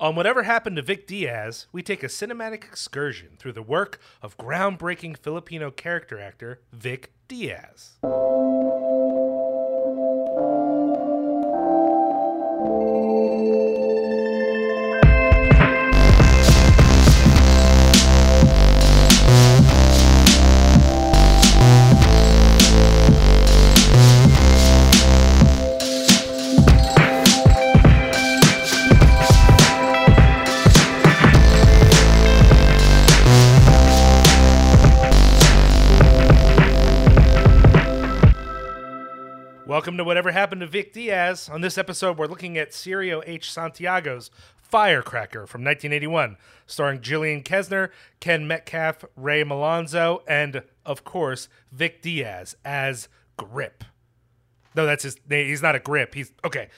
On Whatever Happened to Vic Diaz, we take a cinematic excursion through the work of groundbreaking Filipino character actor Vic Diaz. Welcome to Whatever Happened to Vic Diaz. On this episode, we're looking at Cirio H. Santiago's Firecracker from 1981, starring Jillian Kesner, Ken Metcalf, Ray Malonzo, and, of course, Vic Diaz as Grip. No, that's his name. He's not a grip. He's okay.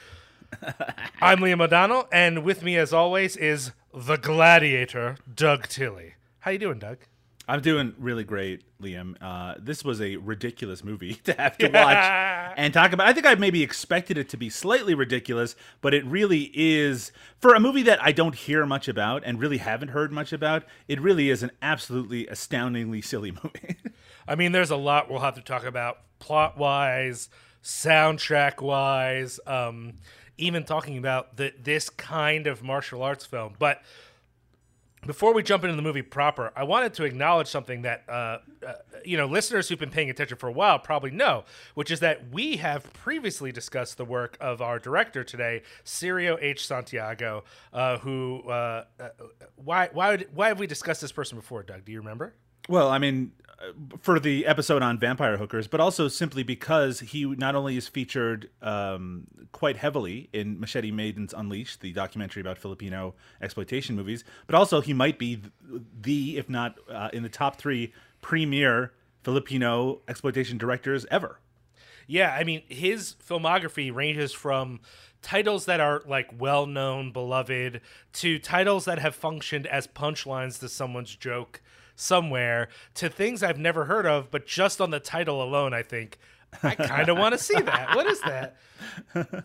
I'm Liam O'Donnell, and with me, as always, is the gladiator, Doug Tilley. How you doing, Doug? I'm doing really great, Liam. Uh, this was a ridiculous movie to have to watch and talk about. I think I maybe expected it to be slightly ridiculous, but it really is for a movie that I don't hear much about and really haven't heard much about. It really is an absolutely astoundingly silly movie. I mean, there's a lot we'll have to talk about plot wise, soundtrack wise, um, even talking about the, this kind of martial arts film. But before we jump into the movie proper, I wanted to acknowledge something that uh, uh, you know listeners who've been paying attention for a while probably know, which is that we have previously discussed the work of our director today, Cirio H. Santiago, uh, who uh, uh, why why would, why have we discussed this person before, Doug? Do you remember? Well, I mean, for the episode on vampire hookers, but also simply because he not only is featured um, quite heavily in Machete Maidens Unleashed, the documentary about Filipino exploitation movies, but also he might be the, if not uh, in the top three premier Filipino exploitation directors ever. Yeah, I mean, his filmography ranges from titles that are like well known, beloved, to titles that have functioned as punchlines to someone's joke somewhere to things I've never heard of, but just on the title alone, I think I kind of want to see that. What is that?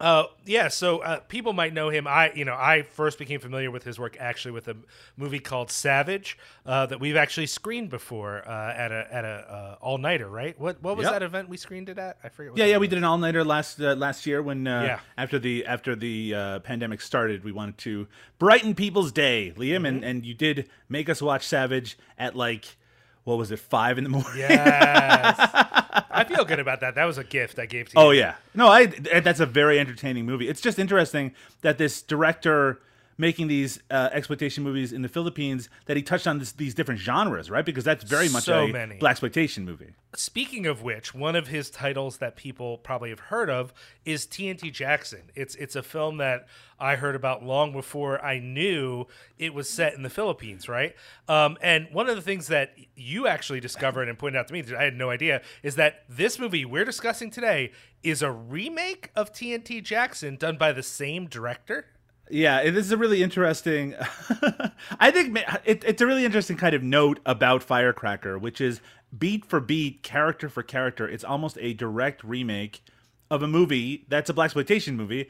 Uh, yeah, so uh, people might know him. I, you know, I first became familiar with his work actually with a movie called Savage uh, that we've actually screened before uh, at a at a uh, all nighter. Right? What what was Yep. that event we screened it at? I forget. What Yeah, yeah, we did an all nighter last uh, last year when uh, Yeah. after the after the uh, pandemic started, we wanted to brighten people's day, Liam, and Mm-hmm. and you did make us watch Savage at like what was it five in the morning? Yes, I feel good about that. That was a gift I gave to oh, you. Oh yeah, no, I that's a very entertaining movie. It's just interesting that this director making these uh, exploitation movies in the Philippines that he touched on this, these different genres, right? Because that's very much So a many. black exploitation movie. Speaking of which, one of his titles that people probably have heard of is TNT Jackson. It's it's a film that I heard about long before I knew it was set in the Philippines, right? Um, and one of the things that you actually discovered and pointed out to me that I had no idea is that this movie we're discussing today is a remake of TNT Jackson done by the same director. Yeah, this is a really interesting. I think it, it's a really interesting kind of note about Firecracker, which is beat for beat, character for character. It's almost a direct remake of a movie that's a black exploitation movie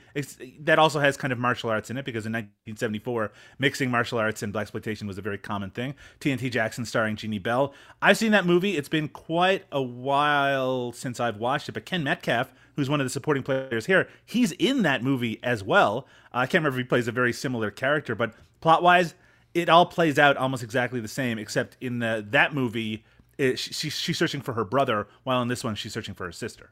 that also has kind of martial arts in it because in 1974 mixing martial arts and black exploitation was a very common thing. TNT Jackson starring Jeannie Bell. I've seen that movie. It's been quite a while since I've watched it, but Ken Metcalf, who's one of the supporting players here, he's in that movie as well. Uh, I can't remember if he plays a very similar character, but plot wise, it all plays out almost exactly the same, except in the that movie, it, she, she's searching for her brother, while in this one, she's searching for her sister.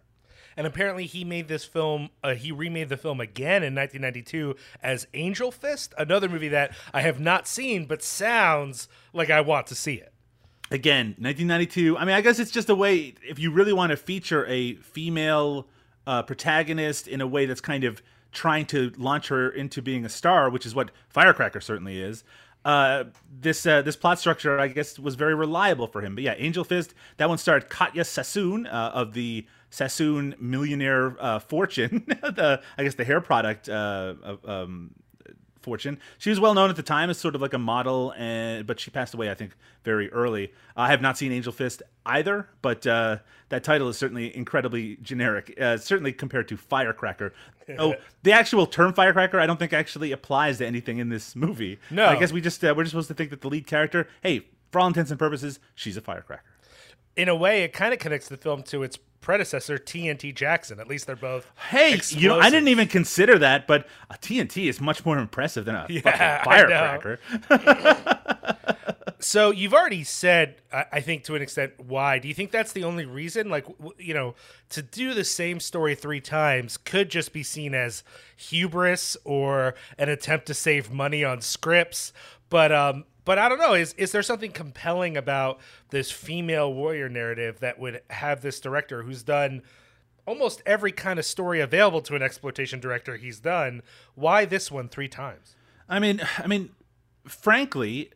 And apparently, he made this film. Uh, he remade the film again in 1992 as Angel Fist, another movie that I have not seen, but sounds like I want to see it. again 1992 i mean i guess it's just a way if you really want to feature a female uh, protagonist in a way that's kind of trying to launch her into being a star which is what firecracker certainly is uh, this uh, this plot structure i guess was very reliable for him but yeah angel fist that one starred Catya Sassoon uh, of the sassoon millionaire uh, fortune the i guess the hair product uh, um, fortune. She was well known at the time as sort of like a model, and but she passed away, I think, very early. I have not seen Angel Fist either, but uh, that title is certainly incredibly generic, uh, certainly compared to Firecracker. oh, the actual term Firecracker, I don't think actually applies to anything in this movie. No. I guess we just uh, we're just supposed to think that the lead character, hey, for all intents and purposes, she's a firecracker. In a way, it kind of connects the film to its predecessor, TNT Jackson. At least they're both. Hey, you know, I didn't even consider that, but uh, a TNT is much more impressive than a Yeah, fucking firecracker. So you've already said, I I think, to an extent, why. Do you think that's the only reason? Like, you know, to do the same story three times could just be seen as hubris or an attempt to save money on scripts. But, um, but I don't know. Is is there something compelling about this female warrior narrative that would have this director who's done almost every kind of story available to an exploitation director he's done? Why this one three times? I mean, I mean, frankly,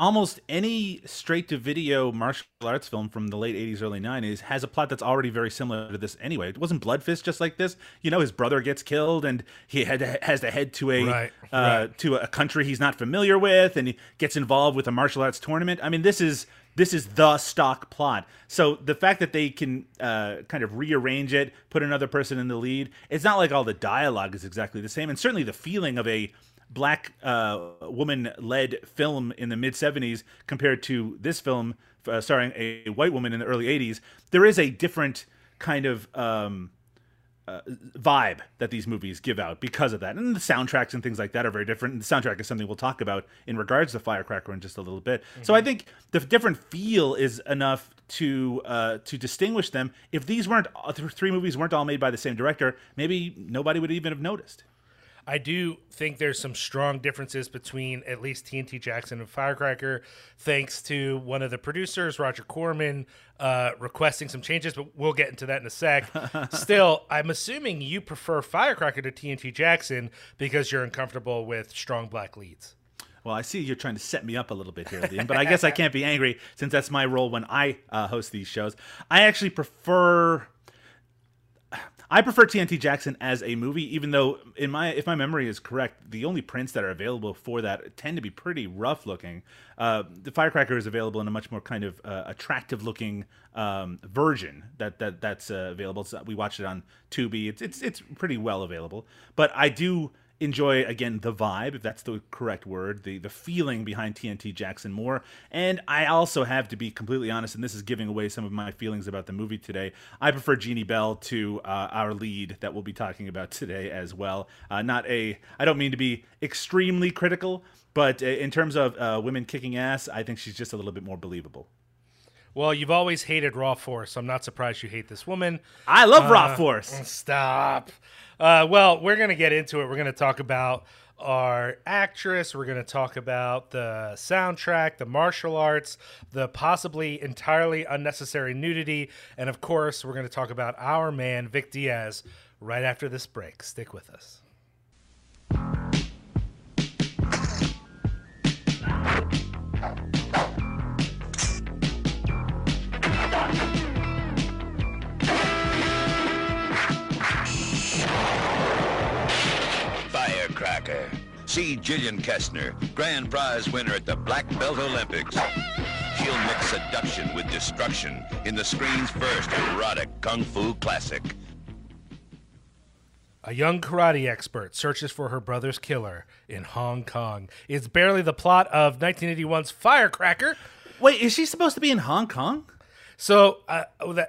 almost any straight to video martial arts film from the late 80s early 90s has a plot that's already very similar to this anyway. It wasn't blood fist just like this? You know his brother gets killed and he had to, has to head to a Right, uh, right. to a country he's not familiar with and he gets involved with a martial arts tournament. I mean this is this is the stock plot. So the fact that they can uh, kind of rearrange it put another person in the lead it's not like all the dialogue is exactly the same and certainly the feeling of a black uh, woman led film in the mid 70s compared to this film uh, starring a white woman in the early 80s, there is a different kind of um, uh, vibe that these movies give out because of that. And the soundtracks and things like that are very different. And the soundtrack is something we'll talk about in regards to Firecracker in just a little bit. So I think the different feel is enough to uh, to distinguish them. If these weren't uh, three movies weren't all made by the same director, maybe nobody would even have noticed. I do think there's some strong differences between at least TNT Jackson and Firecracker, thanks to one of the producers, Roger Corman, uh, requesting some changes, but we'll get into that in a sec. Still, I'm assuming you prefer Firecracker to TNT Jackson because you're uncomfortable with strong black leads. Well, I see you're trying to set me up a little bit here, but I guess I can't be angry since that's my role when I uh, host these shows. I actually prefer. I prefer TNT Jackson as a movie, even though in my if my memory is correct, the only prints that are available for that tend to be pretty rough looking. Uh, the Firecracker is available in a much more kind of uh, attractive looking um, version that that that's uh, available. So we watched it on Tubi. It's it's it's pretty well available, but I do enjoy again the vibe if that's the correct word the the feeling behind TNT Jackson more and I also have to be completely honest and this is giving away some of my feelings about the movie today I prefer Jeannie Bell to uh, our lead that we'll be talking about today as well uh, not a I don't mean to be extremely critical but uh, in terms of uh, women kicking ass I think she's just a little bit more believable Well, you've always hated Raw Force, so I'm not surprised you hate this woman. I love Raw Force Stop. Uh, well, we're going to get into it. We're going to talk about our actress. We're going to talk about the soundtrack, the martial arts, the possibly entirely unnecessary nudity. And of course, we're going to talk about our man, Vic Diaz, right after this break. Stick with us. Firecracker. See Jillian Kesner, grand prize winner at the Black Belt Olympics. She'll mix seduction with destruction in the screen's first erotic kung fu classic. A young karate expert searches for her brother's killer in Hong Kong. It's barely the plot of 1981's Firecracker. wait is she supposed to be in Hong Kong So uh,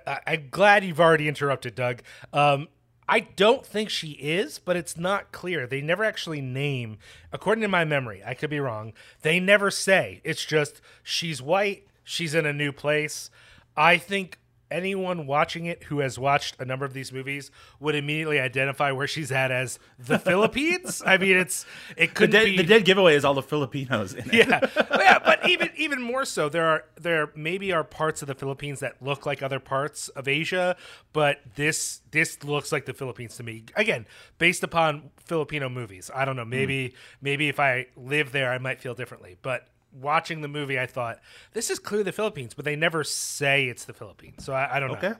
I- I'm glad you've already interrupted, Doug. Um, I don't think she is, but it's not clear. They never actually name, according to my memory. I could be wrong. They never say. It's just she's white. She's in a new place. I think anyone watching it who has watched a number of these movies would immediately identify where she's at as the Philippines. I mean, it's it the could dead, be the dead giveaway is all the Filipinos in it. yeah, yeah, but even even more so, there are there maybe are parts of the Philippines that look like other parts of Asia, but this this looks like the Philippines to me. Again, based upon Filipino movies, I don't know. Hmm. Maybe maybe if I live there, I might feel differently. But watching the movie, I thought this is clearly the Philippines, but they never say it's the Philippines. So I, I don't know. Okay. know.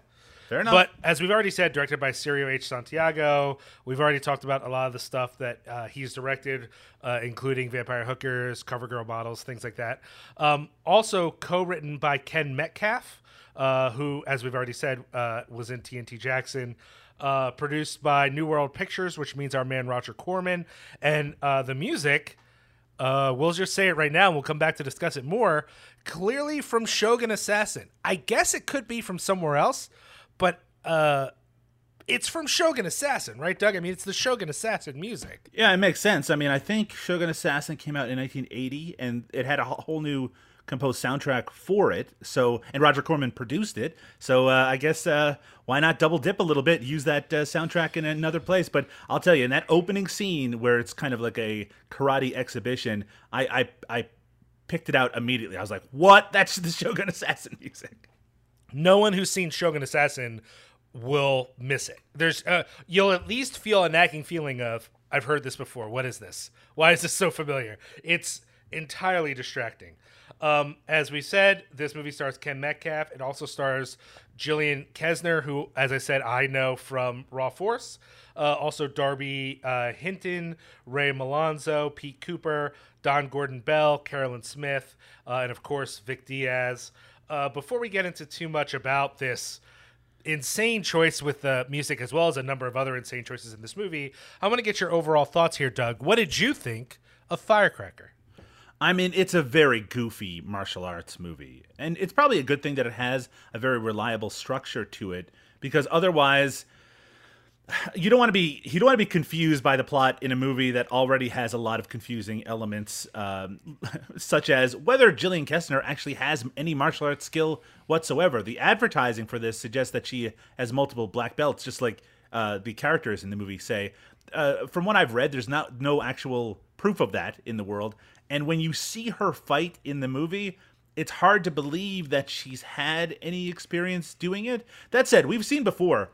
Fair enough. But as we've already said, directed by Cirio H. Santiago. We've already talked about a lot of the stuff that uh, he's directed, uh, including Vampire Hookers, Cover Girl Models, things like that. Um, also co-written by Ken Metcalf, uh, who, as we've already said, uh, was in TNT Jackson. Uh, produced by New World Pictures, which means our man Roger Corman, and uh, the music. Uh, we'll just say it right now and we'll come back to discuss it more. Clearly from Shogun Assassin. I guess it could be from somewhere else, but uh, it's from Shogun Assassin, right, Doug? I mean, it's the Shogun Assassin music. Yeah, it makes sense. I mean, I think Shogun Assassin came out in 1980, and it had a whole new composed soundtrack for it. So, and Roger Corman produced it. So, uh, I guess uh, why not double dip a little bit, use that uh, soundtrack in another place? But I'll tell you, in that opening scene where it's kind of like a karate exhibition, I I, I picked it out immediately. I was like, "What? That's the Shogun Assassin music." No one who's seen Shogun Assassin will miss it. There's uh, you'll at least feel a nagging feeling of I've heard this before. What is this? Why is this so familiar? It's entirely distracting. Um, as we said, this movie stars Ken Metcalf. It also stars Jillian Kesner, who, as I said, I know from Raw Force. Uh, also, Darby uh, Hinton, Ray Malonzo, Pete Cooper, Don Gordon Bell, Carolyn Smith, uh, and of course, Vic Diaz. Uh, before we get into too much about this insane choice with the music, as well as a number of other insane choices in this movie, I want to get your overall thoughts here, Doug. What did you think of Firecracker? I mean, it's a very goofy martial arts movie. And it's probably a good thing that it has a very reliable structure to it because otherwise you don't want to be you don't want to be confused by the plot in a movie that already has a lot of confusing elements um, such as whether Jillian Kesner actually has any martial arts skill whatsoever. The advertising for this suggests that she has multiple black belts just like uh, the characters in the movie say. Uh, from what I've read, there's not no actual proof of that in the world, and when you see her fight in the movie, it's hard to believe that she's had any experience doing it. That said, we've seen before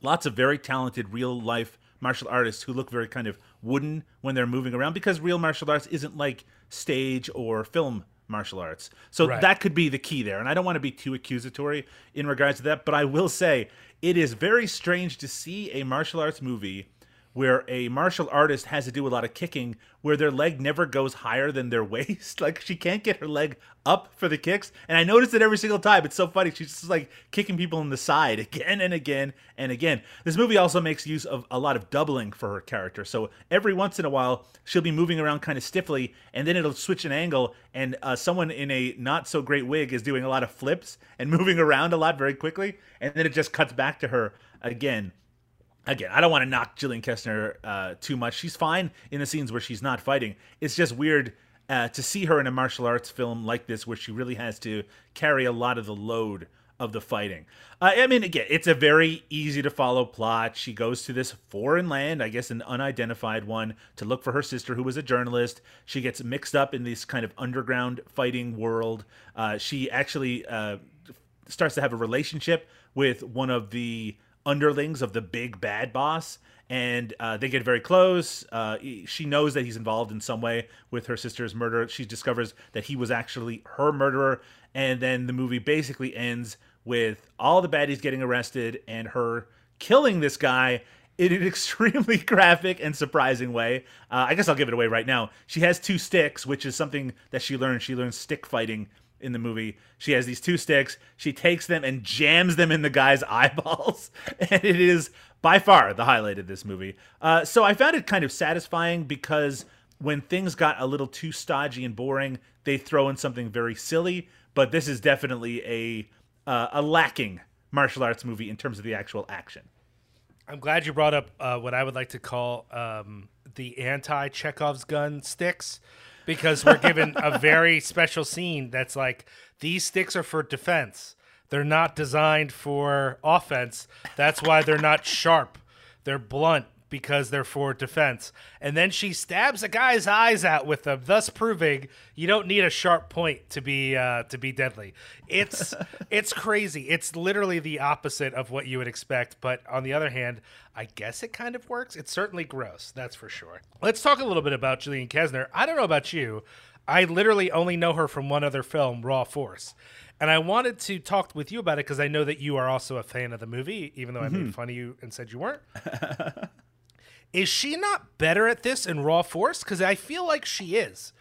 lots of very talented real life martial artists who look very kind of wooden when they're moving around because real martial arts isn't like stage or film martial arts. So Right. that could be the key there. And I don't want to be too accusatory in regards to that, but I will say it is very strange to see a martial arts movie where a martial artist has to do a lot of kicking where their leg never goes higher than their waist. Like she can't get her leg up for the kicks. And I notice it every single time. It's so funny. She's just like kicking people in the side again and again and again. This movie also makes use of a lot of doubling for her character. So every once in a while, she'll be moving around kind of stiffly and then it'll switch an angle and uh, someone in a not so great wig is doing a lot of flips and moving around a lot very quickly. And then it just cuts back to her again again, I don't want to knock Jillian Kesner uh, too much. She's fine in the scenes where she's not fighting. It's just weird uh, to see her in a martial arts film like this, where she really has to carry a lot of the load of the fighting. Uh, I mean, again, it's a very easy to follow plot. She goes to this foreign land, I guess an unidentified one, to look for her sister, who was a journalist. She gets mixed up in this kind of underground fighting world. Uh, she actually uh, starts to have a relationship with one of the underlings of the big bad boss and uh, they get very close uh, she knows that he's involved in some way with her sister's murder she discovers that he was actually her murderer and then the movie basically ends with all the baddies getting arrested and her killing this guy in an extremely graphic and surprising way. Uh, I guess I'll give it away right now. She has two sticks, which is something that she learned. She learns stick fighting in the movie. She has these two sticks. She takes them and jams them in the guy's eyeballs, and it is by far the highlight of this movie. Uh, so I found it kind of satisfying because when things got a little too stodgy and boring, they throw in something very silly. But this is definitely a uh, a lacking martial arts movie in terms of the actual action. I'm glad you brought up uh, what I would like to call um, the anti Chekhov's gun sticks because we're given a very special scene that's like these sticks are for defense. They're not designed for offense. That's why they're not sharp. They're blunt because they're for defense. And then she stabs a guy's eyes out with them, thus proving you don't need a sharp point to be uh, to be deadly. It's it's crazy. It's literally the opposite of what you would expect. But on the other hand, I guess it kind of works. It's certainly gross, that's for sure. Let's talk a little bit about Julian Kesner. I don't know about you. I literally only know her from one other film, Raw Force. and I wanted to talk with you about it because I know that you are also a fan of the movie, even though I Mm-hmm. made fun of you and said you weren't. is she not better at this in Raw Force? Because I feel like she is.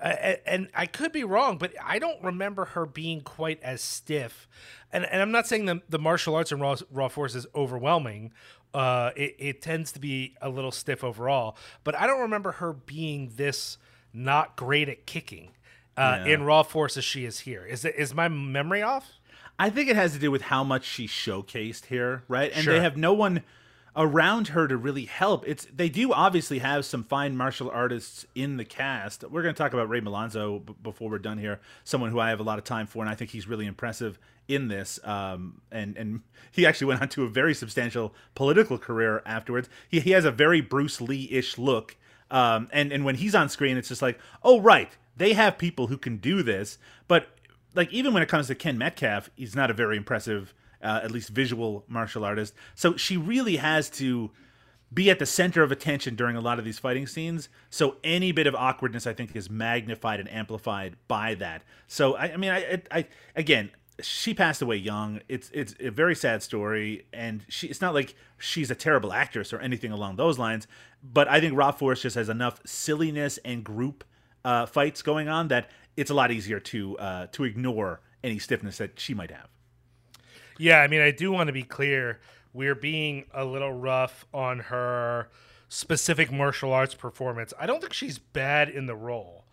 Uh, and I could be wrong, but I don't remember her being quite as stiff. And, and I'm not saying the, the martial arts in Raw, Raw Force is overwhelming. Uh, it, it tends to be a little stiff overall, but I don't remember her being this not great at kicking uh, Yeah. in Raw Force as she is here. Is it is my memory off? I think it has to do with how much she showcased here, right? And Sure. they have no one around her to really help. It's they do obviously have some fine martial artists in the cast. We're going to talk about Ray Malonzo b- before we're done here. Someone who I have a lot of time for, and I think he's really impressive in this. Um, and and he actually went on to a very substantial political career afterwards. He he has a very Bruce Lee ish look. Um, and and when he's on screen, it's just like, oh right, they have people who can do this, but like even when it comes to Ken Metcalf, he's not a very impressive, uh, at least visual martial artist. So she really has to be at the center of attention during a lot of these fighting scenes. So any bit of awkwardness, I think, is magnified and amplified by that. So I, I mean, I, I, again, she passed away young. It's it's a very sad story, and she it's not like she's a terrible actress or anything along those lines. But I think Raw Force just has enough silliness and group uh, fights going on that it's a lot easier to uh, to ignore any stiffness that she might have. Yeah, I mean, I do want to be clear. We're being a little rough on her specific martial arts performance. I don't think she's bad in the role.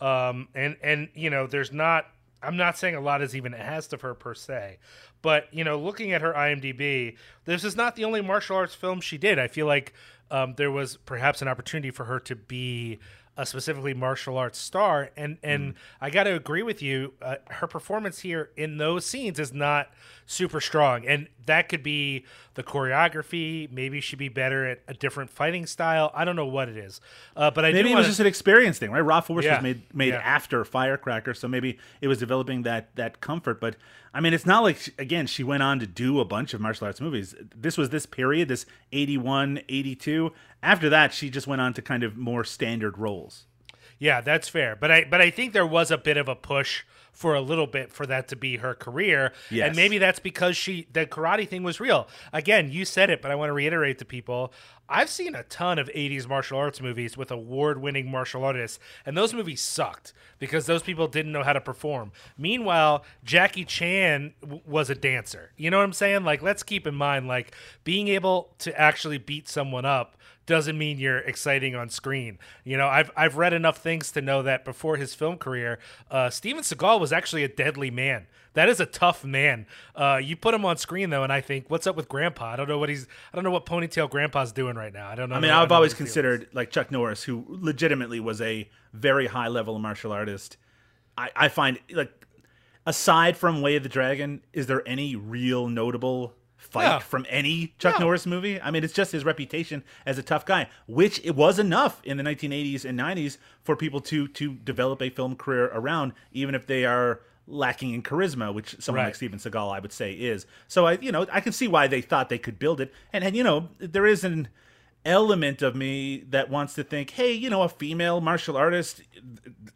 Um, and and you know, there's not. I'm not saying a lot is even asked of her per se, but you know, looking at her IMDb, this is not the only martial arts film she did. I feel like um, there was perhaps an opportunity for her to be a specifically martial arts star, and and I got to agree with you. Uh, her performance here in those scenes is not super strong, and that could be the choreography. Maybe she'd be better at a different fighting style. I don't know what it is, uh, but I Maybe do it wanna, was just an experience thing, right? Raw Force Yeah. was made made Yeah. after Firecracker, so maybe it was developing that that comfort. But I mean, it's not like she- again she went on to do a bunch of martial arts movies. This was this period, this 81, 82. After that, she just went on to kind of more standard roles. Yeah, that's fair. But I but I think there was a bit of a push for a little bit for that to be her career. Yes. And maybe that's because she the karate thing was real. Again, you said it, but I want to reiterate to people. I've seen a ton of 80s martial arts movies with award-winning martial artists, and those movies sucked because those people didn't know how to perform. Meanwhile, Jackie Chan w- was a dancer. You know what I'm saying? Like let's keep in mind like being able to actually beat someone up doesn't mean you're exciting on screen. You know, I've I've read enough things to know that before his film career, uh, Steven Seagal was actually a deadly man. That is a tough man. Uh, you put him on screen though, and I think, what's up with Grandpa? I don't know what he's. I don't know what ponytail Grandpa's doing right now. I don't know. I mean, I've always considered like Chuck Norris, who legitimately was a very high level martial artist. I, I find like aside from Way of the Dragon, is there any real notable fight No. from any Chuck No. Norris movie? I mean, it's just his reputation as a tough guy, which it was enough in the 1980s and 90s for people to to develop a film career around, even if they are lacking in charisma, which someone Right. like Steven Seagal, I would say, is. So I, you know, I can see why they thought they could build it, and and you know, there is an element of me that wants to think, hey, you know, a female martial artist.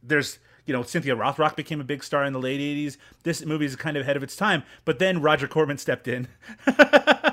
There's, you know, Cynthia Rothrock became a big star in the late '80s. This movie is kind of ahead of its time, but then Roger Corman stepped in.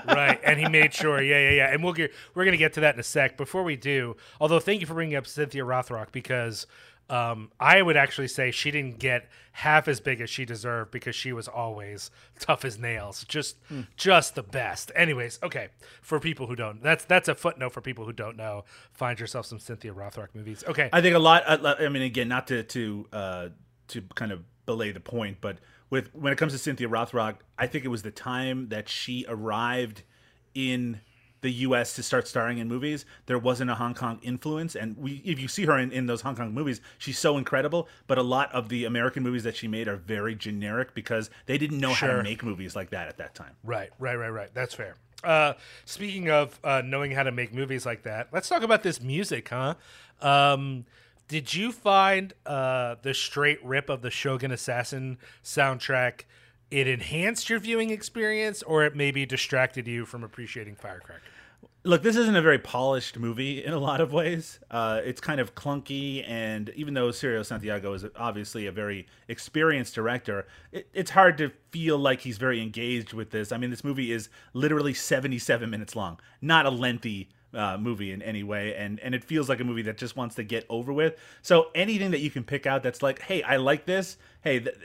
right, and he made sure. Yeah, yeah, yeah. And we'll get we're gonna get to that in a sec. Before we do, although thank you for bringing up Cynthia Rothrock because um, I would actually say she didn't get half as big as she deserved because she was always tough as nails, just just the best. Anyways, okay. For people who don't, that's that's a footnote for people who don't know. Find yourself some Cynthia Rothrock movies. Okay, I think a lot. I I mean, again, not to to uh, to kind of belay the point, but with when it comes to Cynthia Rothrock, I think it was the time that she arrived in the U.S. to start starring in movies. There wasn't a Hong Kong influence, and we if you see her in, in those Hong Kong movies, she's so incredible. But a lot of the American movies that she made are very generic because they didn't know how to make movies like that at that time. Right, right, right, right. That's fair. Uh, speaking of uh, knowing how to make movies like that, let's talk about this music, huh? Um, did you find uh, the straight rip of the Shogun Assassin soundtrack? It enhanced your viewing experience, or it maybe distracted you from appreciating Firecracker? Look, this isn't a very polished movie in a lot of ways. Uh, it's kind of clunky, and even though Cirio Santiago is obviously a very experienced director, it, it's hard to feel like he's very engaged with this. I mean, this movie is literally 77 minutes long, not a lengthy uh, movie in any way, and and it feels like a movie that just wants to get over with. So anything that you can pick out that's like, hey, I like this. Hey, th-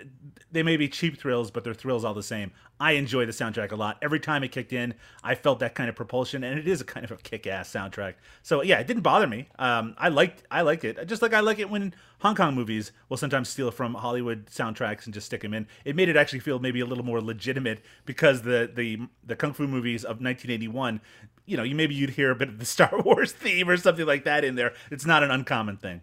they may be cheap thrills, but they're thrills all the same. I enjoy the soundtrack a lot. Every time it kicked in, I felt that kind of propulsion, and it is a kind of a kick-ass soundtrack. So yeah, it didn't bother me. Um, I liked I like it, just like I like it when Hong Kong movies will sometimes steal from Hollywood soundtracks and just stick them in. It made it actually feel maybe a little more legitimate because the the the kung fu movies of 1981 you know, you maybe you'd hear a bit of the Star Wars theme or something like that in there. It's not an uncommon thing.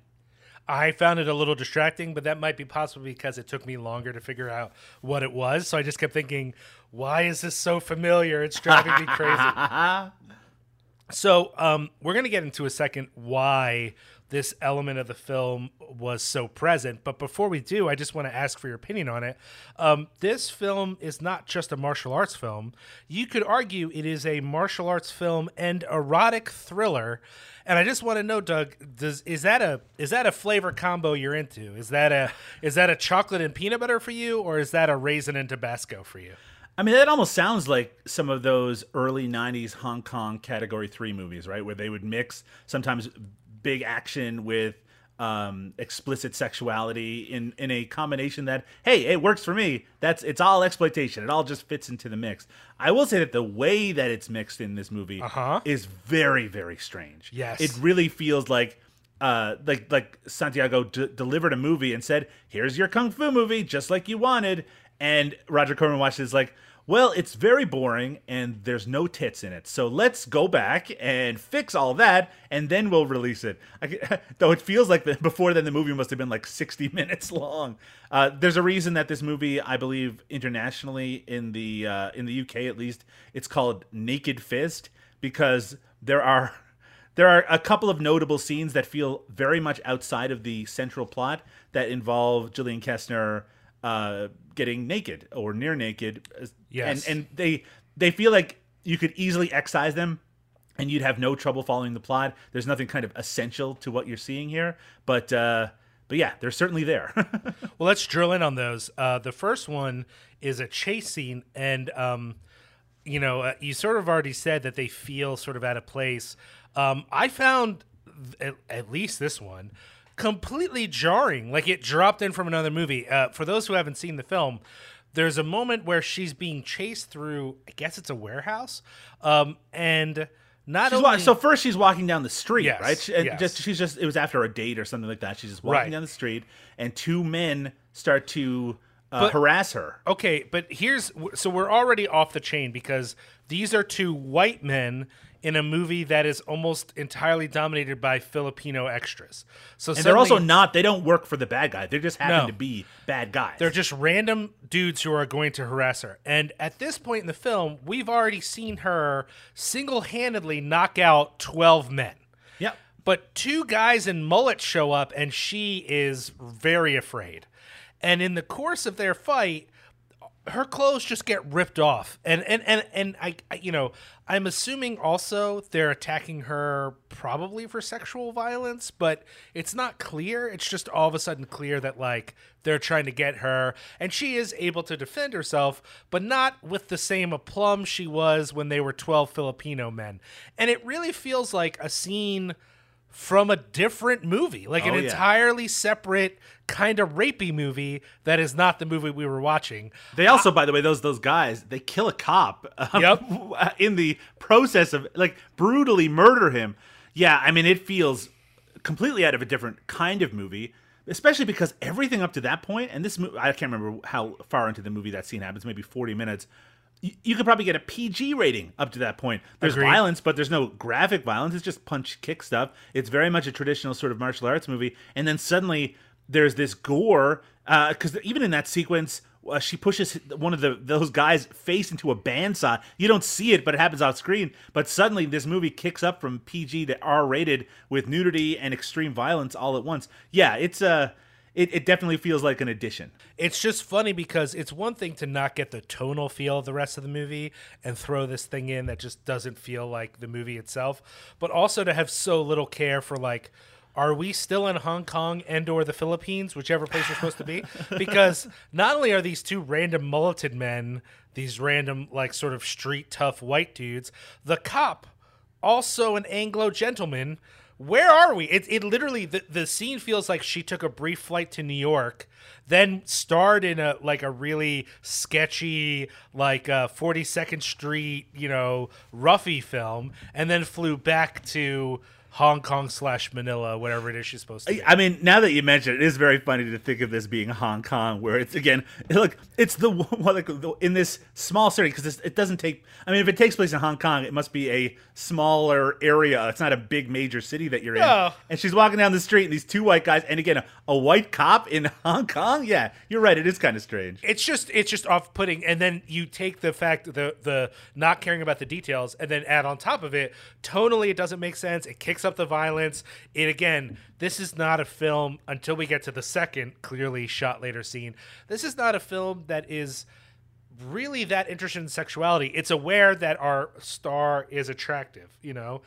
I found it a little distracting, but that might be possible because it took me longer to figure out what it was. So I just kept thinking, why is this so familiar? It's driving me crazy. so um, we're going to get into a second why this element of the film was so present. But before we do, I just want to ask for your opinion on it. Um, this film is not just a martial arts film. You could argue it is a martial arts film and erotic thriller. And I just want to know, Doug, does is that a is that a flavor combo you're into? Is that a is that a chocolate and peanut butter for you, or is that a raisin and Tabasco for you? I mean, that almost sounds like some of those early '90s Hong Kong Category Three movies, right? Where they would mix sometimes big action with um, explicit sexuality in in a combination that hey it works for me. That's it's all exploitation. It all just fits into the mix. I will say that the way that it's mixed in this movie uh-huh. is very very strange. Yes. It really feels like uh, like like Santiago d- delivered a movie and said, "Here's your kung fu movie, just like you wanted." And Roger Corman watched is like, well, it's very boring and there's no tits in it. So let's go back and fix all that and then we'll release it. I, though it feels like the, before then the movie must have been like 60 minutes long. Uh, there's a reason that this movie, I believe, internationally in the uh, in the UK at least, it's called Naked Fist because there are there are a couple of notable scenes that feel very much outside of the central plot that involve Julian Kesner uh, getting naked or near naked. Yes. And and they they feel like you could easily excise them and you'd have no trouble following the plot. There's nothing kind of essential to what you're seeing here, but uh, but yeah, they're certainly there. well, let's drill in on those. Uh, the first one is a chase scene, and um, you know, uh, you sort of already said that they feel sort of out of place. Um, I found th- at, at least this one completely jarring. Like it dropped in from another movie. Uh, for those who haven't seen the film, there's a moment where she's being chased through. I guess it's a warehouse, um, and not she's only wa- so first she's walking down the street, Yes, right? She, and yes. just she's just it was after a date or something like that. She's just walking Right. down the street, and two men start to uh, But- harass her. Okay, but here's so we're already off the chain because these are two white men in a movie that is almost entirely dominated by Filipino extras. So And they're also not. They don't work for the bad guy. They just happen No. to be bad guys. they're just random dudes who are going to harass her. And at this point in the film, we've already seen her single-handedly knock out 12 men. yep. But two guys in mullets show up, and she is very afraid. And in the course of their fight, her clothes just get ripped off, and and and and I, I, you know, I'm assuming also they're attacking her probably for sexual violence, but it's not clear. It's just all of a sudden clear that like they're trying to get her, and she is able to defend herself, but not with the same aplomb she was when they were 12 Filipino men. And it really feels like a scene from a different movie, like an Oh, yeah. entirely separate kind of rapey movie that is not the movie we were watching. They also, by the way, those those guys, they kill a cop. um, Yep. in the process of like brutally murder him. Yeah, I mean, it feels completely out of a different kind of movie, especially because everything up to that point, and this mo- I can't remember how far into the movie that scene happens, maybe forty minutes. You could probably get a PG rating up to that point. There's Agreed. violence, but there's no graphic violence. It's just punch kick stuff. It's very much a traditional sort of martial arts movie. And then suddenly there's this gore because even in that sequence, uh, she pushes one of the those guys' face into a bandsaw. You don't see it, but it happens off screen. But suddenly, this movie kicks up from PG to R rated with nudity and extreme violence all at once. Yeah, it's uh, it, it definitely feels like an addition. It's just funny because it's one thing to not get the tonal feel of the rest of the movie and throw this thing in that just doesn't feel like the movie itself, but also to have so little care for like are we still in Hong Kong and or the Philippines, whichever place we're supposed to be? Because not only are these two random mulleted men, these random like sort of street tough white dudes, the cop also an Anglo gentleman. Where are we? It, it literally the, the scene feels like she took a brief flight to New York, then starred in a like a really sketchy like uh, 42nd Street you know roughie film, and then flew back to Hong Kong slash Manila, whatever it is she's supposed to. Be. I mean, now that you mention it, it is very funny to think of this being Hong Kong, where it's again, look, it's the well, like in this small city because it doesn't take. I mean, if it takes place in Hong Kong, it must be a smaller area. It's not a big major city that you're in. And she's walking down the street, and these two white guys, and again, a, a white cop in Hong Kong. Yeah, you're right. It is kind of strange. It's just it's just off putting, and then you take the fact the the not caring about the details, and then add on top of it, tonally it doesn't make sense. It kicks up the violence. It again, this is not a film until we get to the second clearly shot later scene. This is not a film that is really that interested in sexuality. It's aware that our star is attractive, you know.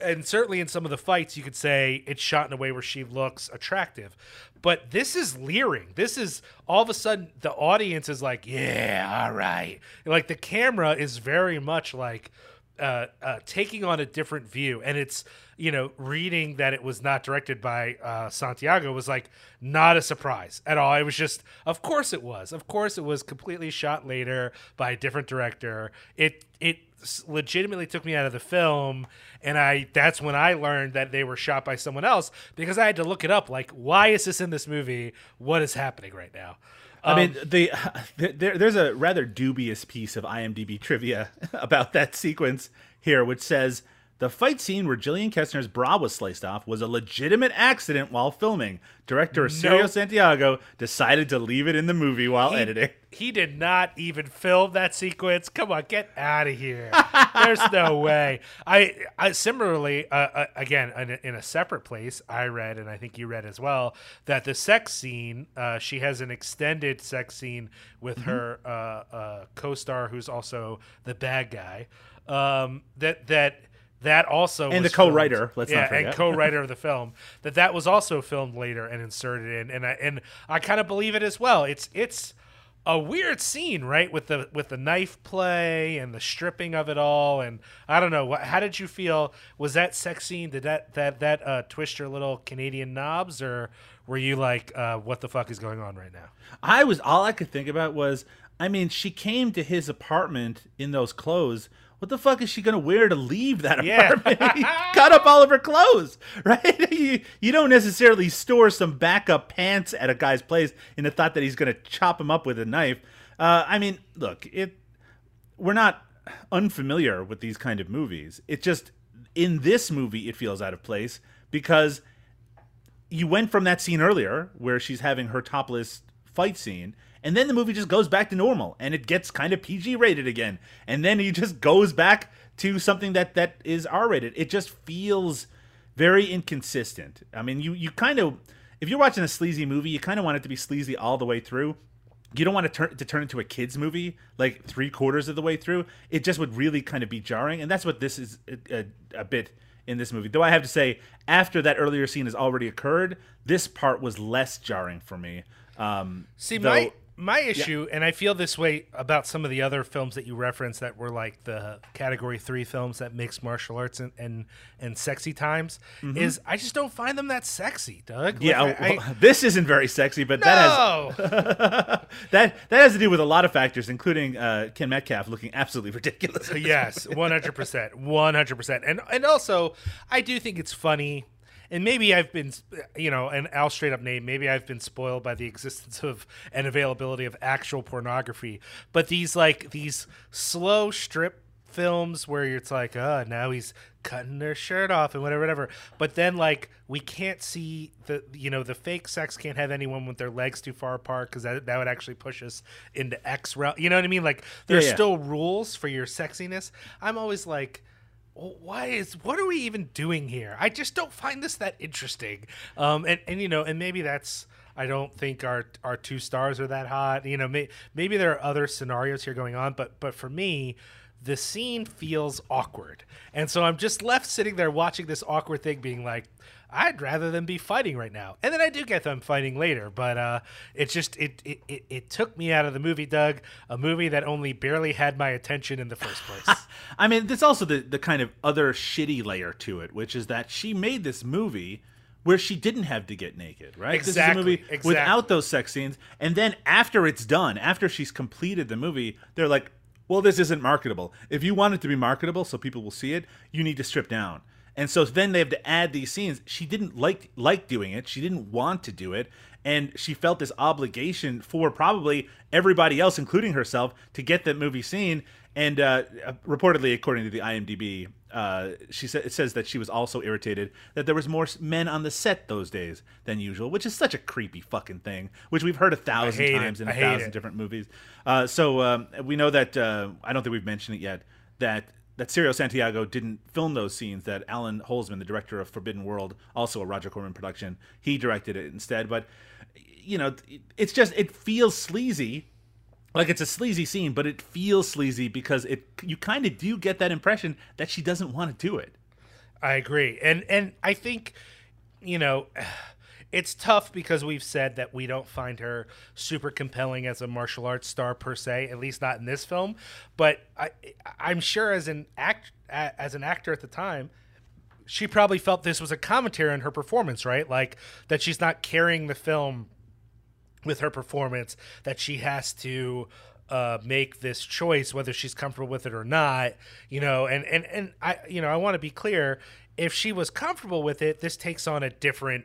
And certainly in some of the fights, you could say it's shot in a way where she looks attractive. But this is leering. This is all of a sudden the audience is like, yeah, all right. Like the camera is very much like, uh, uh, taking on a different view, and it's you know reading that it was not directed by uh, Santiago was like not a surprise at all. It was just, of course it was, of course it was completely shot later by a different director. It it legitimately took me out of the film and i that's when i learned that they were shot by someone else because i had to look it up like why is this in this movie what is happening right now I mean, um, the, there, there's a rather dubious piece of IMDb trivia about that sequence here, which says the fight scene where Jillian Kesner's bra was sliced off was a legitimate accident while filming. Director Cirio Santiago decided to leave it in the movie while he, editing. He did not even film that sequence. Come on, get out of here. There's no way. I, I similarly, uh, uh, again, in, in, a separate place, I read, and I think you read as well, that the sex scene, uh, she has an extended sex scene with mm-hmm. her uh, uh, co-star, who's also the bad guy. Um, that that that also and the co-writer filmed, let's yeah and co-writer of the film that that was also filmed later and inserted in and I and I kind of believe it as well. It's it's a weird scene right with the with the knife play and the stripping of it all and I don't know what how did you feel? Was that sex scene did that that that uh, twist your little Canadian knobs or were you like uh, what the fuck is going on right now? I was all I could think about was I mean she came to his apartment in those clothes what the fuck is she gonna wear to leave that apartment? Yeah. cut up all of her clothes, right? you, you don't necessarily store some backup pants at a guy's place in the thought that he's gonna chop him up with a knife. Uh, I mean, look, it we're not unfamiliar with these kind of movies. It just in this movie it feels out of place because you went from that scene earlier where she's having her topless fight scene and then the movie just goes back to normal and it gets kind of PG rated again. And then he just goes back to something that that is R rated. It just feels very inconsistent. I mean, you you kind of if you're watching a sleazy movie, you kind of want it to be sleazy all the way through. You don't want to turn to turn into a kids movie like three quarters of the way through. It just would really kind of be jarring, and that's what this is a, a, a bit in this movie. Though I have to say, after that earlier scene has already occurred, this part was less jarring for me. Um, See, though, my my issue, yeah. and I feel this way about some of the other films that you referenced that were like the category three films that mix martial arts and and, and sexy times, mm-hmm. is I just don't find them that sexy, Doug. Yeah, like, well, I, this isn't very sexy, but no! that has that that has to do with a lot of factors, including uh, Ken Metcalf looking absolutely ridiculous. yes, one hundred percent, one hundred percent, and and also I do think it's funny and maybe I've been, you know, and I'll straight up name, maybe I've been spoiled by the existence of and availability of actual pornography. But these like these slow strip films where it's like, oh, now he's cutting their shirt off and whatever, whatever. But then like we can't see the, you know, the fake sex can't have anyone with their legs too far apart because that that would actually push us into X realm. You know what I mean? Like there's yeah, yeah. still rules for your sexiness. I'm always like why is what are we even doing here? I just don't find this that interesting. Um, and and you know, and maybe that's I don't think our our two stars are that hot. You know, may, maybe there are other scenarios here going on, but but for me, the scene feels awkward, and so I'm just left sitting there watching this awkward thing, being like. I'd rather them be fighting right now, and then I do get them fighting later. But uh, it's just it, it it it took me out of the movie, Doug. A movie that only barely had my attention in the first place. I mean, there's also the the kind of other shitty layer to it, which is that she made this movie where she didn't have to get naked, right? Exactly, This is a movie exactly. without those sex scenes, and then after it's done, after she's completed the movie, they're like, "Well, this isn't marketable. If you want it to be marketable, so people will see it, you need to strip down." And so then they have to add these scenes. She didn't like like doing it. She didn't want to do it, and she felt this obligation for probably everybody else, including herself, to get that movie seen. And uh, reportedly, according to the IMDb, uh, she it says that she was also irritated that there was more men on the set those days than usual, which is such a creepy fucking thing, which we've heard a thousand hate it. times in a thousand it. different movies. Uh, so um, we know that uh, I don't think we've mentioned it yet that that Cirio Santiago didn't film those scenes. That Allan Holzman, the director of Forbidden World, also a Roger Corman production, he directed it instead. But you know, it's just it feels sleazy like it's a sleazy scene, but it feels sleazy because it you kind of do get that impression that she doesn't want to do it. I agree, and and I think you know it's tough because we've said that we don't find her super compelling as a martial arts star per se, at least not in this film. But I I'm sure as an act as an actor at the time. She probably felt this was a commentary on her performance, right? Like that she's not carrying the film with her performance that she has to uh, make this choice whether she's comfortable with it or not you know and and and i you know i want to be clear if she was comfortable with it this takes on a different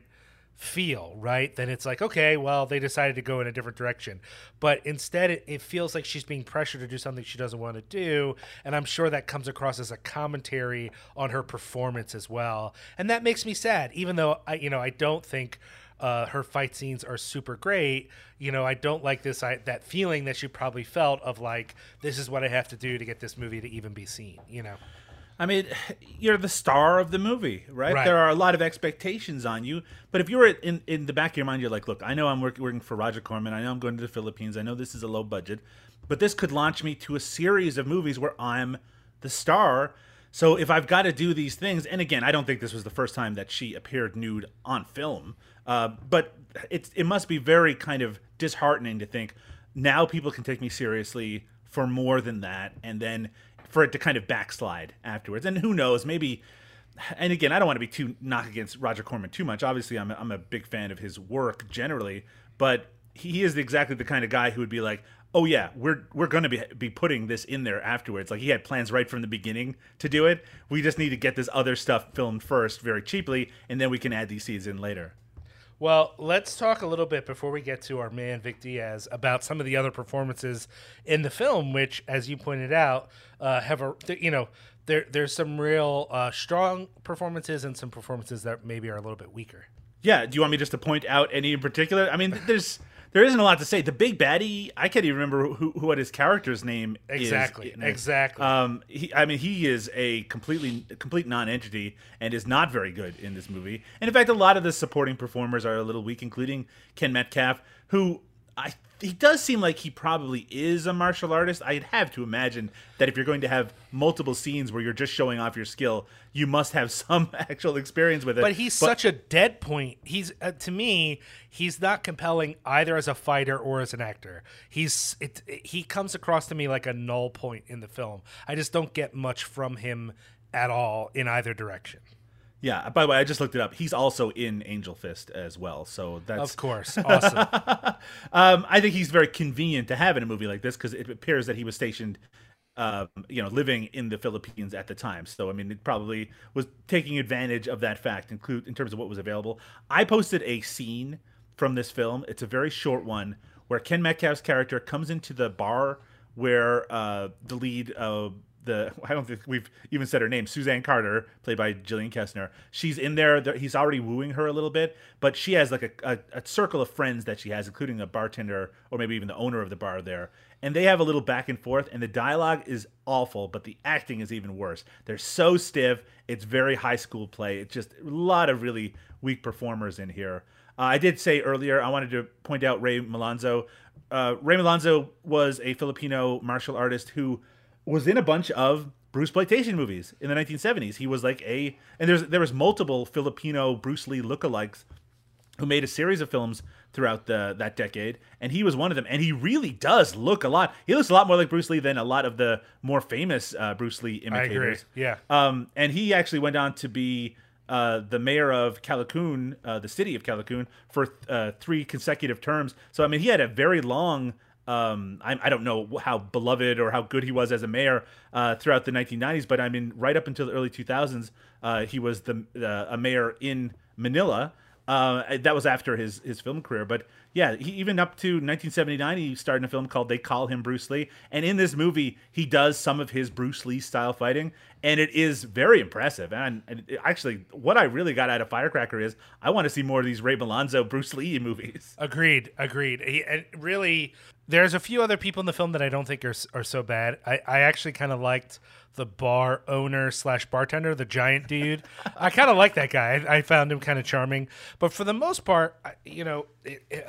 feel right then it's like okay well they decided to go in a different direction but instead it, it feels like she's being pressured to do something she doesn't want to do and i'm sure that comes across as a commentary on her performance as well and that makes me sad even though i you know i don't think uh, her fight scenes are super great. You know, I don't like this I, that feeling that she probably felt of like this is what I have to do to get this movie to even be seen. You know, I mean, you're the star of the movie, right? Right. There are a lot of expectations on you. But if you're in in the back of your mind, you're like, look, I know I'm work, working for Roger Corman. I know I'm going to the Philippines. I know this is a low budget, but this could launch me to a series of movies where I'm the star. So if I've got to do these things, and again, I don't think this was the first time that she appeared nude on film, uh, but it's it must be very kind of disheartening to think now people can take me seriously for more than that, and then for it to kind of backslide afterwards. And who knows, maybe. And again, I don't want to be too knock against Roger Corman too much. Obviously, I'm a, I'm a big fan of his work generally, but he is exactly the kind of guy who would be like, "Oh yeah, we're we're going to be be putting this in there afterwards." Like he had plans right from the beginning to do it. We just need to get this other stuff filmed first, very cheaply, and then we can add these scenes in later. Well, let's talk a little bit before we get to our man Vic Diaz about some of the other performances in the film, which, as you pointed out, uh, have a you know there there's some real uh, strong performances and some performances that maybe are a little bit weaker. Yeah, do you want me just to point out any in particular? I mean, there's there isn't a lot to say. The big baddie, I can't even remember who, who what his character's name Exactly, is. exactly. Um, he, I mean, he is a completely complete non-entity and is not very good in this movie. And in fact, a lot of the supporting performers are a little weak, including Ken Metcalfe, who I he does seem like he probably is a martial artist. I'd have to imagine that if you're going to have multiple scenes where you're just showing off your skill, you must have some actual experience with it. But he's such a dead point. He's uh, to me, he's not compelling either as a fighter or as an actor. He's it, he comes across to me like a null point in the film. I just don't get much from him at all in either direction. Yeah. By the way, I just looked it up. He's also in Angel Fist as well. So that's Of course, awesome. um, I think he's very convenient to have in a movie like this because it appears that he was stationed, um, you know, living in the Philippines at the time. So I mean, it probably was taking advantage of that fact, include in terms of what was available. I posted a scene from this film. It's a very short one where Ken Metcalfe's character comes into the bar where uh, the lead uh, the I don't think we've even said her name, Suzanne Carter, played by Jillian Kesner. She's in there. He's already wooing her a little bit, but she has like a, a, a circle of friends that she has, including a bartender or maybe even the owner of the bar there. And they have a little back and forth, and the dialogue is awful, but the acting is even worse. They're so stiff. It's very high school play. It's just a lot of really weak performers in here. Uh, I did say earlier, I wanted to point out Rey Malonzo. Uh, Rey Malonzo was a Filipino martial artist who was in a bunch of Bruce exploitation movies in the 1970s. He was like a, and there's there was multiple Filipino Bruce Lee lookalikes who made a series of films throughout the that decade, and he was one of them. And he really does look a lot. He looks a lot more like Bruce Lee than a lot of the more famous uh, Bruce Lee I imitators. agree. Yeah. Um, and he actually went on to be uh, the mayor of Caloocan, uh, the city of Caloocan, for uh, three consecutive terms. So I mean, he had a very long. Um, I, I don't know how beloved or how good he was as a mayor uh, throughout the 1990s, but I mean, right up until the early 2000s, uh, he was the uh, a mayor in Manila. Uh, that was after his his film career, but yeah, he, even up to 1979, he starred in a film called They Call Him Bruce Lee, and in this movie, he does some of his Bruce Lee style fighting, and it is very impressive. And, and it- actually, what I really got out of Firecracker is I want to see more of these Rey Malonzo Bruce Lee movies. Agreed. Agreed. He, really, there's a few other people in the film that I don't think are are so bad. I, I actually kind of liked the bar owner slash bartender, the giant dude. I kind of like that guy. I, I found him kind of charming. But for the most part, I, you know, it, it,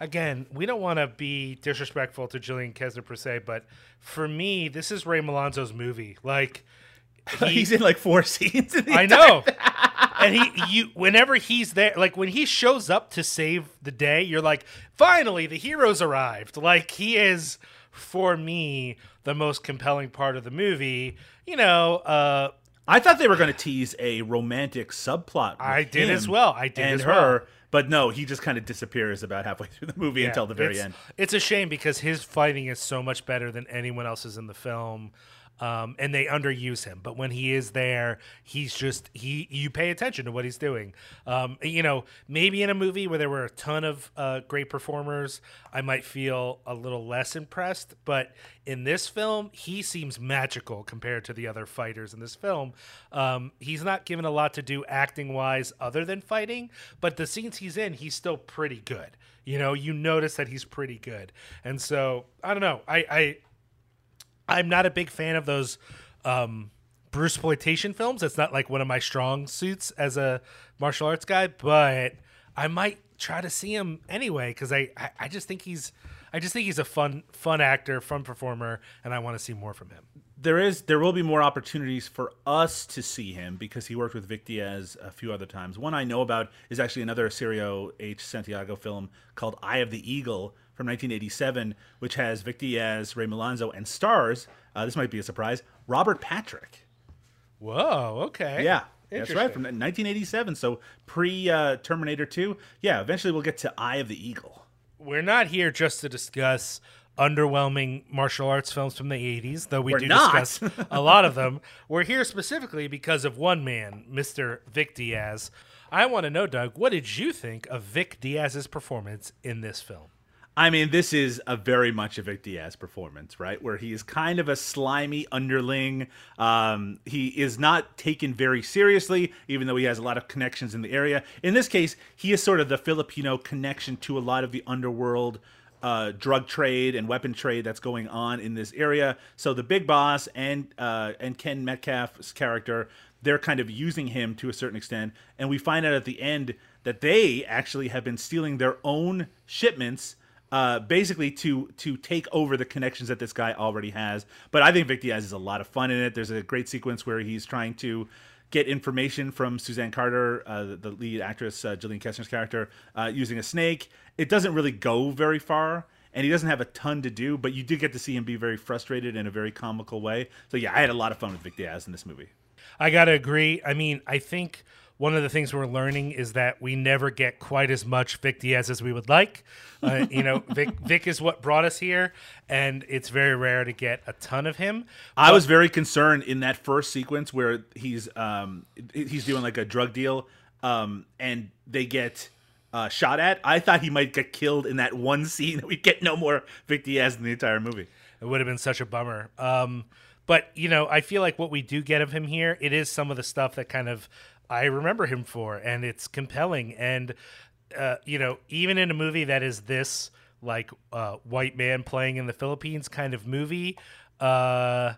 again, we don't want to be disrespectful to Jillian Kesner per se, but for me, this is Rey Malonzo's movie. Like. he- He's in like four scenes. In the I know. and he you whenever he's there like when he shows up to save the day, you're like, finally the heroes arrived. Like he is for me the most compelling part of the movie. You know, uh I thought they were going to tease a romantic subplot. I did as well. I did and as her, well. But no, he just kind of disappears about halfway through the movie yeah, until the very end. It's a shame because his fighting is so much better than anyone else's in the film. Um, and they underuse him, but when he is there, he's just he. You pay attention to what he's doing. Um, you know, maybe in a movie where there were a ton of uh, great performers, I might feel a little less impressed. But in this film, he seems magical compared to the other fighters in this film. Um, he's not given a lot to do acting wise, other than fighting. But the scenes he's in, he's still pretty good. You know, you notice that he's pretty good, and so I don't know. I, I I'm not a big fan of those um, Bruce exploitation films. It's not like one of my strong suits as a martial arts guy, but I might try to see him anyway because I, I I just think he's I just think he's a fun fun actor, fun performer, and I want to see more from him. there is there will be more opportunities for us to see him because he worked with Vic Diaz a few other times. One I know about is actually another Cirio H. Santiago film called Eye of the Eagle from 1987, which has Vic Diaz, Rey Malonzo, and stars. Uh, this might be a surprise. Robert Patrick. Whoa, okay, Yeah, that's right from 1987. So pre uh, Terminator 2. Yeah, eventually we'll get to Eye of the Eagle. We're not here just to discuss underwhelming martial arts films from the 80s, though we We're do not. discuss a lot of them. We're here specifically because of one man, Mr. Vic Diaz. I want to know, Doug, what did you think of Vic Diaz's performance in this film? I mean, this is a very much a Vic Diaz performance, right? Where he is kind of a slimy underling. Um, he is not taken very seriously, even though he has a lot of connections in the area. In this case, he is sort of the Filipino connection to a lot of the underworld uh, drug trade and weapon trade that's going on in this area. So the big boss and uh, and Ken Metcalfe's character, they're kind of using him to a certain extent, and we find out at the end that they actually have been stealing their own shipments uh, basically to to take over the connections that this guy already has. But I think Vic Diaz is a lot of fun in it. There's a great sequence where he's trying to get information from Suzanne Carter, uh, the- lead actress, uh, Jillian Kesner's character, uh, using a snake. It doesn't really go very far. And he doesn't have a ton to do, but you do get to see him be very frustrated in a very comical way. So yeah, I had a lot of fun with Vic Diaz in this movie. I got to agree. I mean, I think one of the things we're learning is that we never get quite as much Vic Diaz as we would like. Uh, you know, Vic, Vic is what brought us here, and it's very rare to get a ton of him. I was very concerned in that first sequence where he's um he's doing like a drug deal um and they get uh, shot at. I thought he might get killed in that one scene. We get no more Vic Diaz in the entire movie. It would have been such a bummer. Um, But you know, I feel like what we do get of him here, it is some of the stuff that kind of I remember him for, and it's compelling. And uh, you know, even in a movie that is this like uh, white man playing in the Philippines kind of movie. Uh,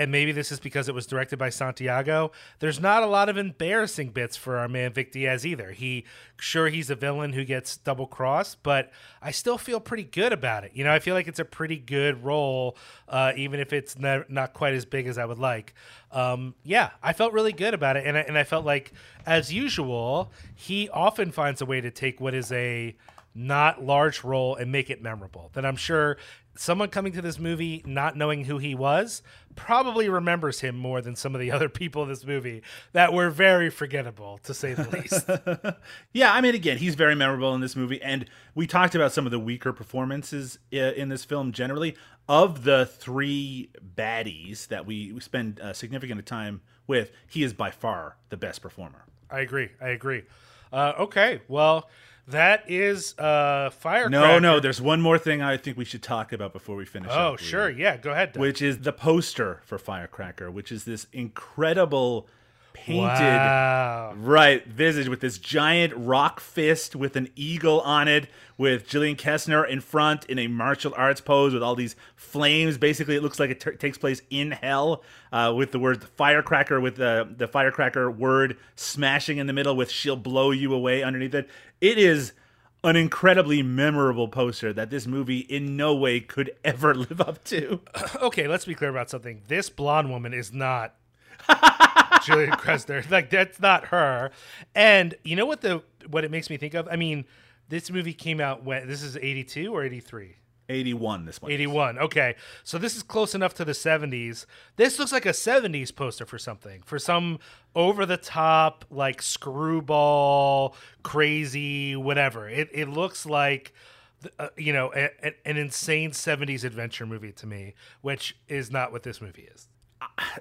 and maybe this is because it was directed by Santiago. There's not a lot of embarrassing bits for our man Vic Diaz either. He sure he's a villain who gets double crossed, but I still feel pretty good about it. You know, I feel like it's a pretty good role, uh, even if it's not, not quite as big as I would like. Um, yeah, I felt really good about it, and I, and I felt like, as usual, he often finds a way to take what is a not large role and make it memorable. That I'm sure someone coming to this movie not knowing who he was probably remembers him more than some of the other people in this movie that were very forgettable to say the least. yeah, I mean again, he's very memorable in this movie and we talked about some of the weaker performances uh, in this film generally. Of the three baddies that we spend a significant time with, he is by far the best performer. I agree. I agree. Uh, okay, well, that is uh fire. No, no. There's one more thing I think we should talk about before we finish. Oh, sure. Yeah, go ahead. Doug. Which is the poster for Firecracker, which is this incredible painted wow. right visage with this giant rock fist with an eagle on it with Jillian Kesner in front in a martial arts pose with all these flames basically it looks like it t- takes place in hell uh, with the word firecracker with the the firecracker word smashing in the middle with she'll blow you away underneath it it is an incredibly memorable poster that this movie in no way could ever live up to. Okay, let's be clear about something. This blonde woman is not Jillian Kesner. Like that's not her. And you know what the what it makes me think of? I mean, this movie came out when this is 82 or 83? 81 this one 81 okay so this is close enough to the 70s this looks like a 70s poster for something for some over the top like screwball crazy whatever it, it looks like uh, you know a, a, an insane 70s adventure movie to me which is not what this movie is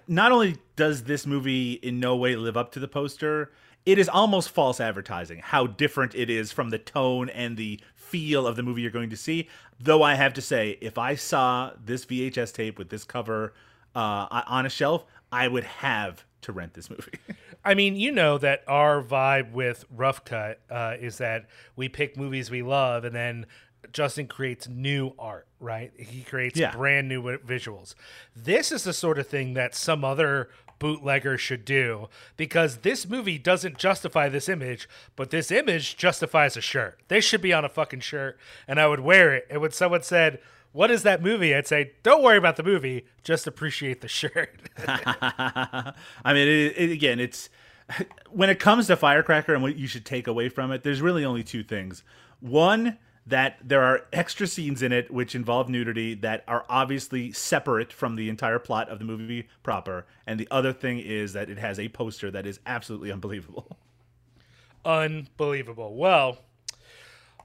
not only does this movie in no way live up to the poster it is almost false advertising how different it is from the tone and the feel of the movie you're going to see. Though I have to say, if I saw this VHS tape with this cover uh, on a shelf, I would have to rent this movie. I mean, you know that our vibe with Rough Cut uh, is that we pick movies we love and then Justin creates new art, right? He creates yeah. brand new visuals. This is the sort of thing that some other bootlegger should do because this movie doesn't justify this image, but this image justifies a shirt. They should be on a fucking shirt, and I would wear it. And when someone said, what is that movie? I'd say, don't worry about the movie, just appreciate the shirt. I mean, it, it, again, it's when it comes to Firecracker and what you should take away from it, there's really only two things. One, that there are extra scenes in it which involve nudity that are obviously separate from the entire plot of the movie proper. And the other thing is that it has a poster that is absolutely unbelievable. Unbelievable. Well,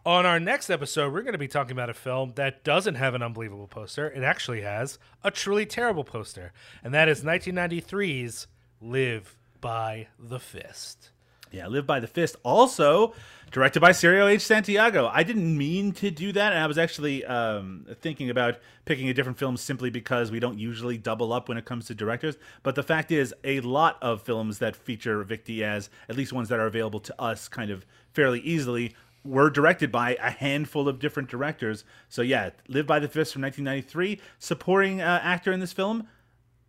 on our next episode, we're going to be talking about a film that doesn't have an unbelievable poster. It actually has a truly terrible poster, and that is 1993's Live by the Fist. Yeah, Live by the Fist. Also directed by Cirio H. Santiago. I didn't mean to do that, and I was actually um, thinking about picking a different film simply because we don't usually double up when it comes to directors. But the fact is, a lot of films that feature Vic Diaz, at least ones that are available to us kind of fairly easily, were directed by a handful of different directors. So yeah, Live by the Fist from 1993. Supporting uh, actor in this film,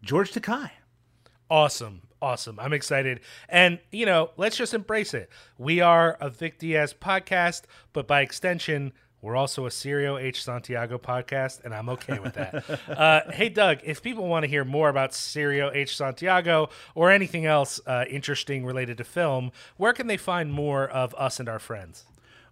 George Takei. Awesome awesome. I'm excited. And, you know, let's just embrace it. We are a Vic Diaz podcast, but by extension, we're also a Cirio H. Santiago podcast, and I'm okay with that. uh, hey, Doug, if people want to hear more about Cirio H. Santiago or anything else uh, interesting related to film, where can they find more of us and our friends?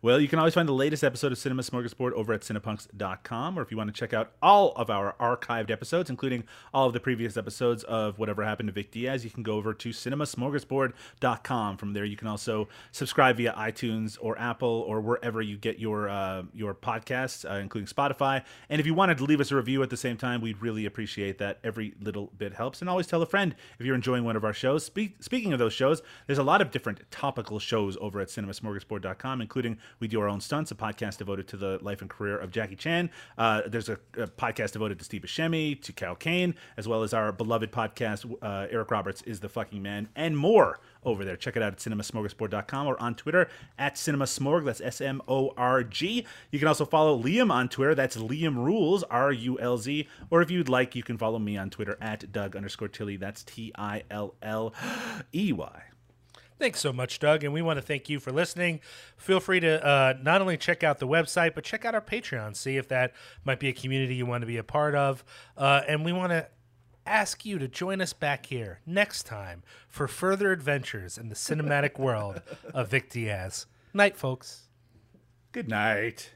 Well, you can always find the latest episode of Cinema Smorgasbord over at cinepunks.com, or if you want to check out all of our archived episodes, including all of the previous episodes of Whatever Happened to Vic Diaz, you can go over to cinemasmorgasbord.com. From there, you can also subscribe via iTunes or Apple or wherever you get your uh, your podcasts, uh, including Spotify. And if you wanted to leave us a review at the same time, we'd really appreciate that. Every little bit helps. And always tell a friend if you're enjoying one of our shows. Spe- speaking of those shows, there's a lot of different topical shows over at cinemasmorgasbord.com, including We do our own stunts, a podcast devoted to the life and career of Jackie Chan. Uh, there's a, a, podcast devoted to Steve Buscemi, to Cal Kane, as well as our beloved podcast, uh, Eric Roberts is the fucking man, and more over there. Check it out at cinemasmorgasbord.com or on Twitter at cinemasmorg. That's S M O R G. You can also follow Liam on Twitter. That's Liam Rules, R U L Z. Or if you'd like, you can follow me on Twitter at Doug underscore Tilly. That's T I L L E Y. Thanks so much, Doug. And we want to thank you for listening. Feel free to uh, not only check out the website, but check out our Patreon. See if that might be a community you want to be a part of. Uh, and we want to ask you to join us back here next time for further adventures in the cinematic world of Vic Diaz. Night, folks. Good night.